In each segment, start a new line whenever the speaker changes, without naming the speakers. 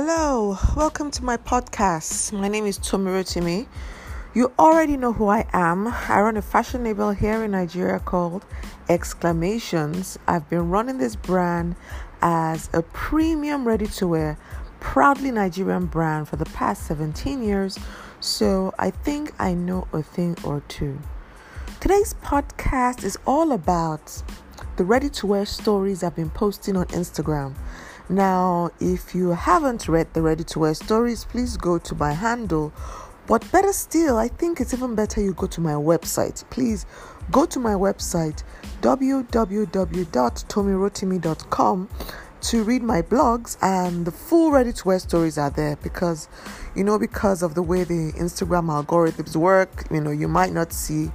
Hello, welcome to my podcast. My name is Tomirotimi. You already know who I am. I run a fashion label here in Nigeria called Exclamations. I've been running this brand as a premium ready to wear, proudly Nigerian brand for the past 17 years, so I think I know a thing or two. Today's podcast is all about the ready to wear stories I've been posting on Instagram. Now, if you haven't read the ready to wear stories, please go to my handle. But better still, I think it's even better you go to my website. Please go to my website www.tomirotimi.com to read my blogs and the full ready to wear stories are there because you know because of the way the Instagram algorithms work, you know, you might not see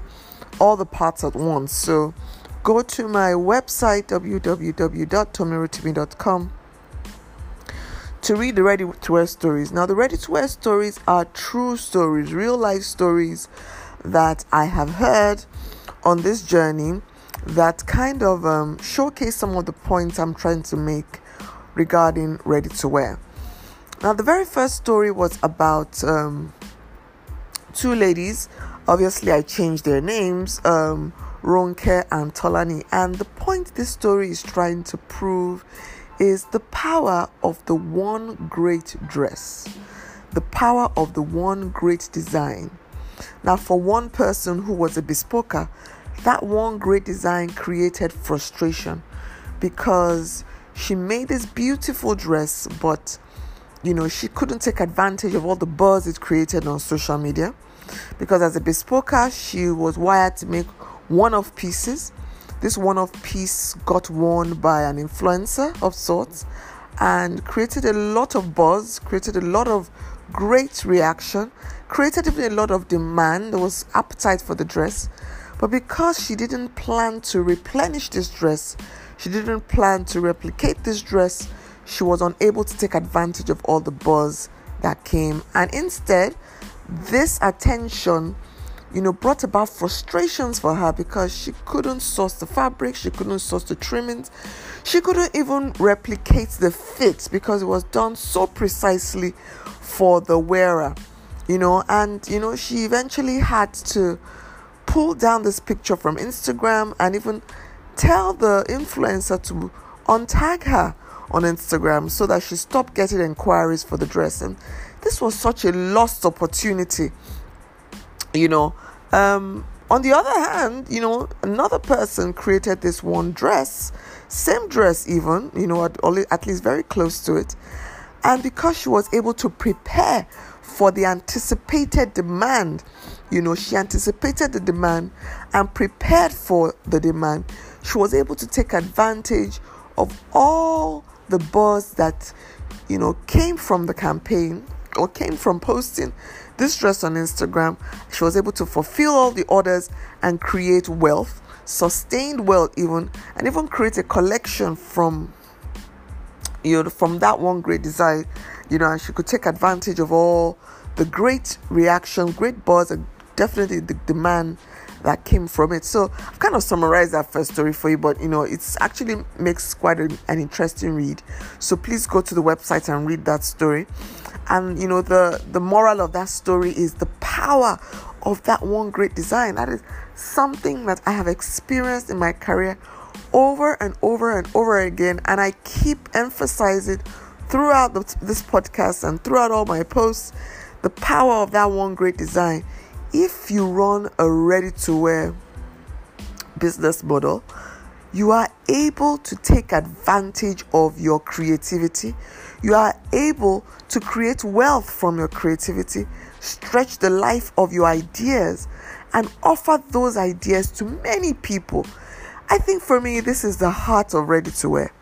all the parts at once. So go to my website www.tomirotimi.com to read the ready to wear stories. Now, the ready to wear stories are true stories, real life stories that I have heard on this journey that kind of um, showcase some of the points I'm trying to make regarding ready to wear. Now, the very first story was about um, two ladies. Obviously, I changed their names, um, Ronke and Tolani. And the point this story is trying to prove is the power of the one great dress, the power of the one great design. Now, for one person who was a bespoker, that one great design created frustration because she made this beautiful dress, but you know, she couldn't take advantage of all the buzz it created on social media because as a bespoker, she was wired to make one off pieces this one off piece got worn by an influencer of sorts and created a lot of buzz, created a lot of great reaction, created even a lot of demand. There was appetite for the dress. But because she didn't plan to replenish this dress, she didn't plan to replicate this dress, she was unable to take advantage of all the buzz that came. And instead, this attention you know, brought about frustrations for her because she couldn't source the fabric, she couldn't source the trimmings, she couldn't even replicate the fit because it was done so precisely for the wearer, you know, and you know, she eventually had to pull down this picture from Instagram and even tell the influencer to untag her on Instagram so that she stopped getting inquiries for the dress. And this was such a lost opportunity you know um, on the other hand you know another person created this one dress same dress even you know at, at least very close to it. And because she was able to prepare for the anticipated demand you know she anticipated the demand and prepared for the demand she was able to take advantage of all the buzz that you know came from the campaign or came from posting this dress on Instagram. She was able to fulfill all the orders and create wealth, sustained wealth even, and even create a collection from you know from that one great design. You know, and she could take advantage of all the great reaction, great buzz, and definitely the demand that came from it. So I've kind of summarized that first story for you, but you know, it's actually makes quite a, an interesting read. So please go to the website and read that story and you know the the moral of that story is the power of that one great design that is something that i have experienced in my career over and over and over again and i keep emphasizing throughout the, this podcast and throughout all my posts the power of that one great design if you run a ready to wear business model you are able to take advantage of your creativity. You are able to create wealth from your creativity, stretch the life of your ideas, and offer those ideas to many people. I think for me, this is the heart of Ready to Wear.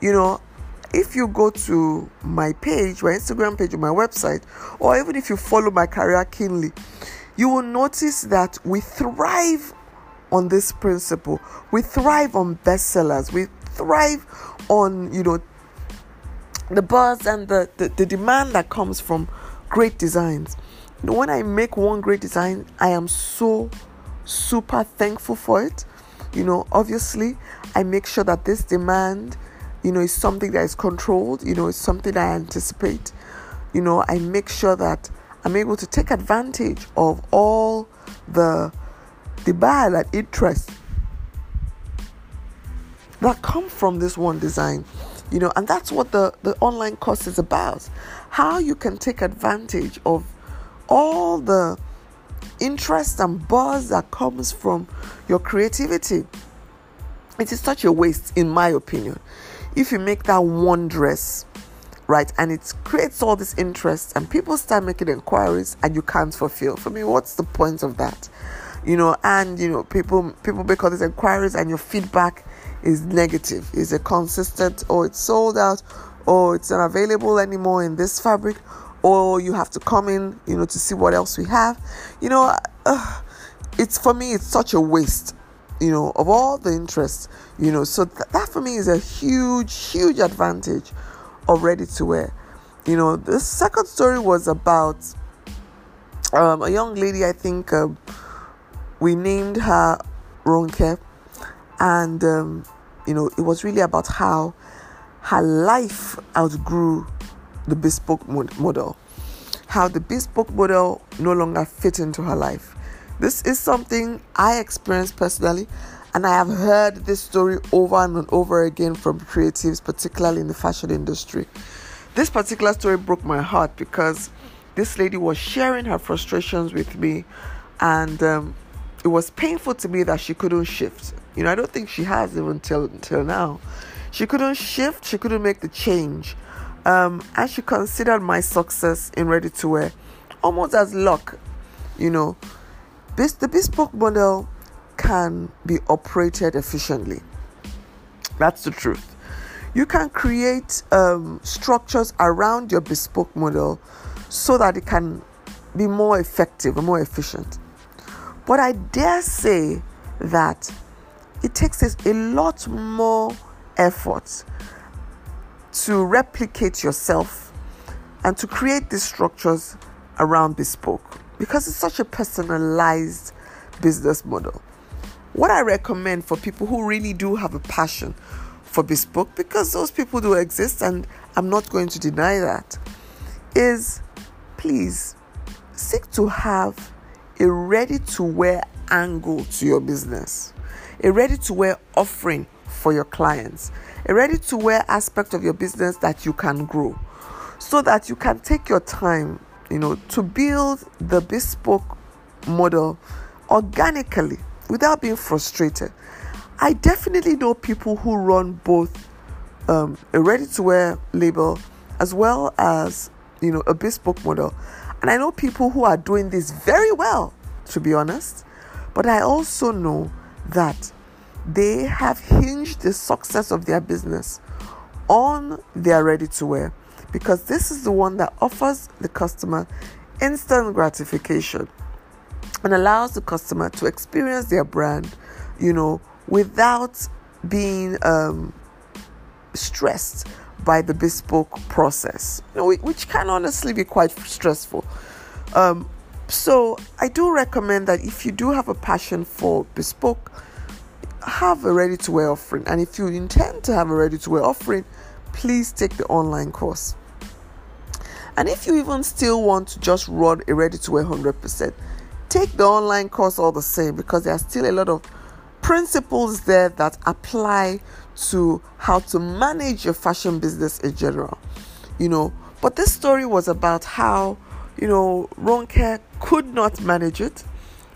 You know, if you go to my page, my Instagram page, or my website, or even if you follow my career keenly, you will notice that we thrive on this principle. We thrive on bestsellers. We thrive on, you know, the buzz and the, the, the demand that comes from great designs. You know, when I make one great design, I am so super thankful for it. You know, obviously, I make sure that this demand you know, is something that is controlled, you know, it's something I anticipate. You know, I make sure that I'm able to take advantage of all the the bad and interest that come from this one design you know and that's what the the online course is about. How you can take advantage of all the interest and buzz that comes from your creativity. It is such a waste in my opinion if you make that one dress right and it creates all this interest and people start making inquiries and you can't fulfill. For me what's the point of that? You know and you know people people make all these inquiries and your feedback is negative. Is a consistent? Or oh, it's sold out. Or it's not available anymore in this fabric. Or you have to come in you know to see what else we have. You know uh, it's for me it's such a waste you know of all the interest you know. So th- that for me is a huge huge advantage of ready to wear. You know the second story was about um, a young lady i think um, we named her ronke. And um, you know it was really about how her life outgrew the bespoke model. How the bespoke model no longer fit into her life. This is something i experienced personally and i have heard this story over and over again from creatives particularly in the fashion industry this particular story broke my heart because this lady was sharing her frustrations with me and um, it was painful to me that she couldn't shift. You know, I don't think she has even till till now. She couldn't shift. She couldn't make the change, um, and she considered my success in ready to wear almost as luck. You know, this the bespoke model can be operated efficiently. That's the truth. You can create um, structures around your bespoke model so that it can be more effective and more efficient. But I dare say that it takes a lot more effort to replicate yourself and to create these structures around bespoke because it's such a personalized business model. What I recommend for people who really do have a passion for bespoke, because those people do exist and I'm not going to deny that, is please seek to have a ready to wear angle to your business, a ready to wear offering for your clients, a ready to wear aspect of your business that you can grow so that you can take your time, you know, to build the bespoke model organically without being frustrated. I definitely know people who run both um, a ready to wear label as well as you know a bespoke model and I know people who are doing this very well, to be honest. But I also know that they have hinged the success of their business on their ready to wear because this is the one that offers the customer instant gratification and allows the customer to experience their brand, you know, without being um, stressed by the bespoke process, you know, which can honestly be quite stressful. Um, so I do recommend that if you do have a passion for bespoke, have a ready to wear offering. And if you intend to have a ready to wear offering, please take the online course. And if you even still want to just run a ready to wear 100%, take the online course all the same because there are still a lot of principles there that apply to how to manage your fashion business in general. You know, but this story was about how, you know, Ronke could not manage it,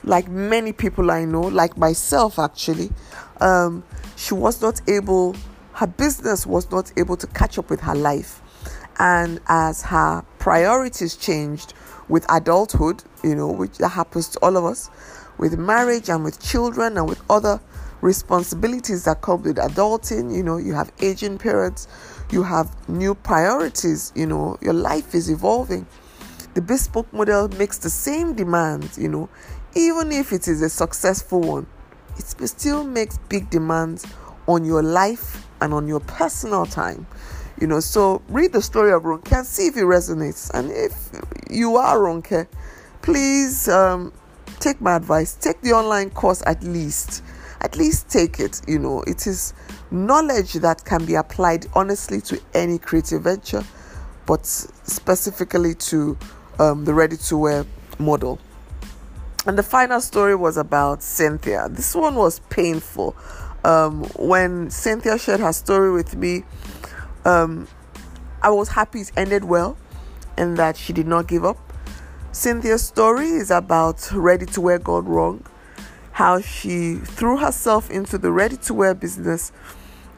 like many people I know, like myself actually. Um, she was not able, her business was not able to catch up with her life. And as her priorities changed with adulthood, you know, which that happens to all of us, with marriage and with children and with other responsibilities that come with adulting. You know, you have aging parents, you have new priorities, you know, your life is evolving. The bespoke model makes the same demands, you know, even if it is a successful one, it still makes big demands on your life and on your personal time. You know, so read the story of Ronke and see if it resonates. And if you are Ronke, please um, take my advice, take the online course at least at least take it. You know, it is knowledge that can be applied honestly to any creative venture, but specifically to um, the ready to wear model. And the final story was about Cynthia. This one was painful. Um, when Cynthia shared her story with me, um, I was happy it ended well and that she did not give up. Cynthia's story is about ready to wear gone wrong, how she threw herself into the ready to wear business,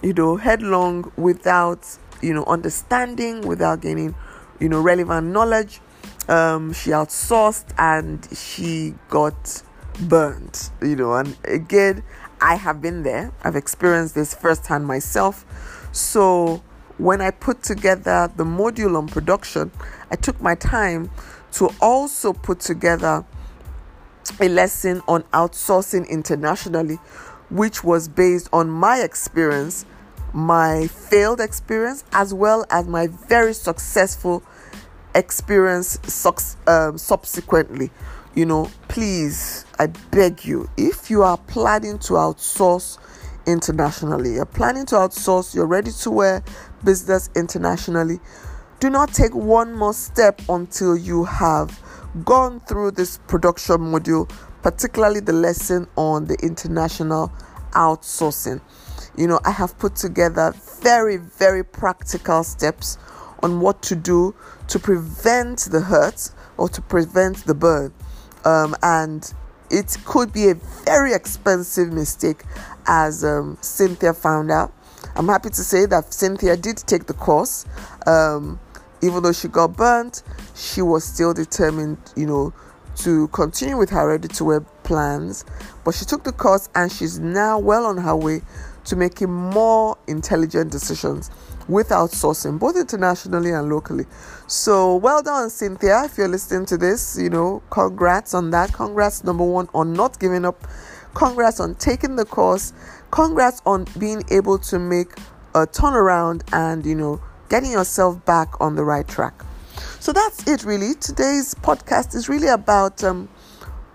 you know, headlong without, you know, understanding, without gaining, you know, relevant knowledge. Um, she outsourced and she got burned, you know, and again, I have been there. I've experienced this firsthand myself. So when I put together the module on production, I took my time to also put together a lesson on outsourcing internationally, which was based on my experience, my failed experience, as well as my very successful experience um, subsequently. You know, please, I beg you, if you are planning to outsource internationally, you're planning to outsource your ready to wear business internationally, do not take one more step until you have gone through this production module, particularly the lesson on the international outsourcing. You know, I have put together very, very practical steps on what to do to prevent the hurt or to prevent the burn. Um, and it could be a very expensive mistake, as um, Cynthia found out. I'm happy to say that Cynthia did take the course. Um, even though she got burnt, she was still determined, you know, to continue with her ready to wear plans. But she took the course and she's now well on her way to making more intelligent decisions with outsourcing, both internationally and locally. So, well done, Cynthia. If you're listening to this, you know, congrats on that. Congrats, number one, on not giving up. Congrats on taking the course. Congrats on being able to make a turnaround and, you know, getting yourself back on the right track. So that's it, really. Today's podcast is really about um,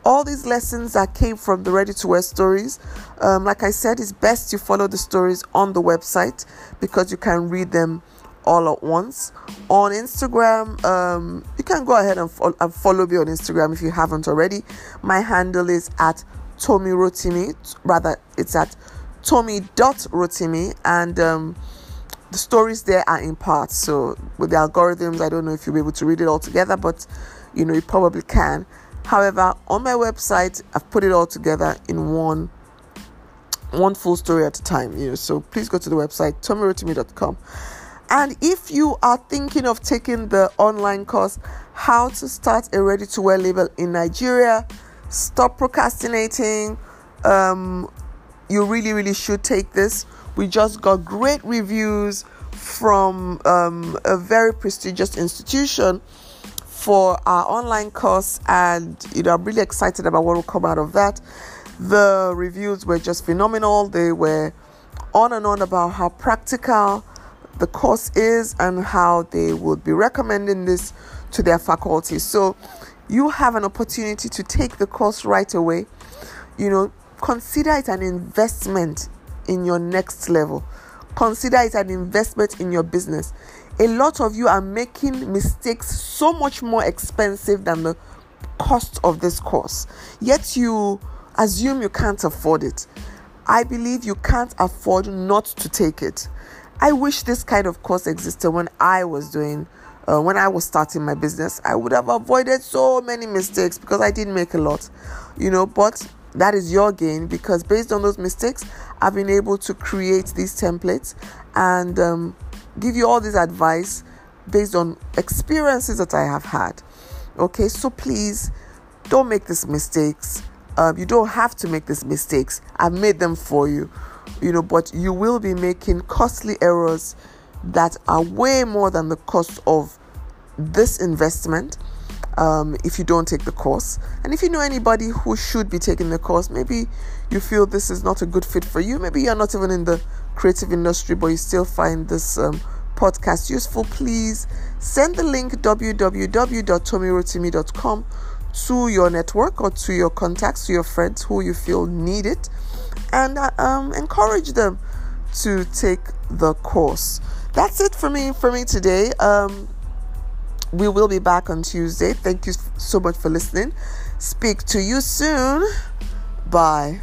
all these lessons that came from the Ready to Wear stories. Um, like I said, it's best you follow the stories on the website because you can read them all at once. On Instagram, um, you can go ahead and, fo- and, follow me on Instagram if you haven't already. My handle is at Tommy Rotimi, rather, it's at Tommy.Rotimi, and um, the stories there are in parts. So with the algorithms, I don't know if you'll be able to read it all together, but you know, you probably can. However, on my website, I've put it all together in one one full story at a time. You know, so please go to the website tommyrotimi.com. And if you are thinking of taking the online course, How to Start a Ready to Wear Label in Nigeria, stop procrastinating. Um, you really, really should take this. We just got great reviews from um, a very prestigious institution for our online course, and you know, I'm really excited about what will come out of that. The reviews were just phenomenal. They were on and on about how practical the course is and how they would be recommending this to their faculty. So you have an opportunity to take the course right away. You know, consider it an investment in your next level. Consider it an investment in your business a lot of you are making mistakes so much more expensive than the cost of this course. Yet you assume you can't afford it. I believe you can't afford not to take it. I wish this kind of course existed when I was doing, uh, when I was starting my business. I would have avoided so many mistakes because I didn't make a lot, you know. But that is your gain because based on those mistakes, I've been able to create these templates and um, give you all this advice based on experiences that I have had. Okay, so please don't make these mistakes. Um, you don't have to make these mistakes. I've made them for you, you know, but you will be making costly errors that are way more than the cost of this investment um, if you don't take the course. And if you know anybody who should be taking the course, maybe you feel this is not a good fit for you, maybe you're not even in the creative industry, but you still find this um, podcast useful, please send the link www.tommyrotimi.com to your network or to your contacts, to your friends who you feel need it. and uh, um, encourage them to take the course. That's it for me for me today. Um, we will be back on Tuesday. Thank you so much for listening. Speak to you soon. Bye.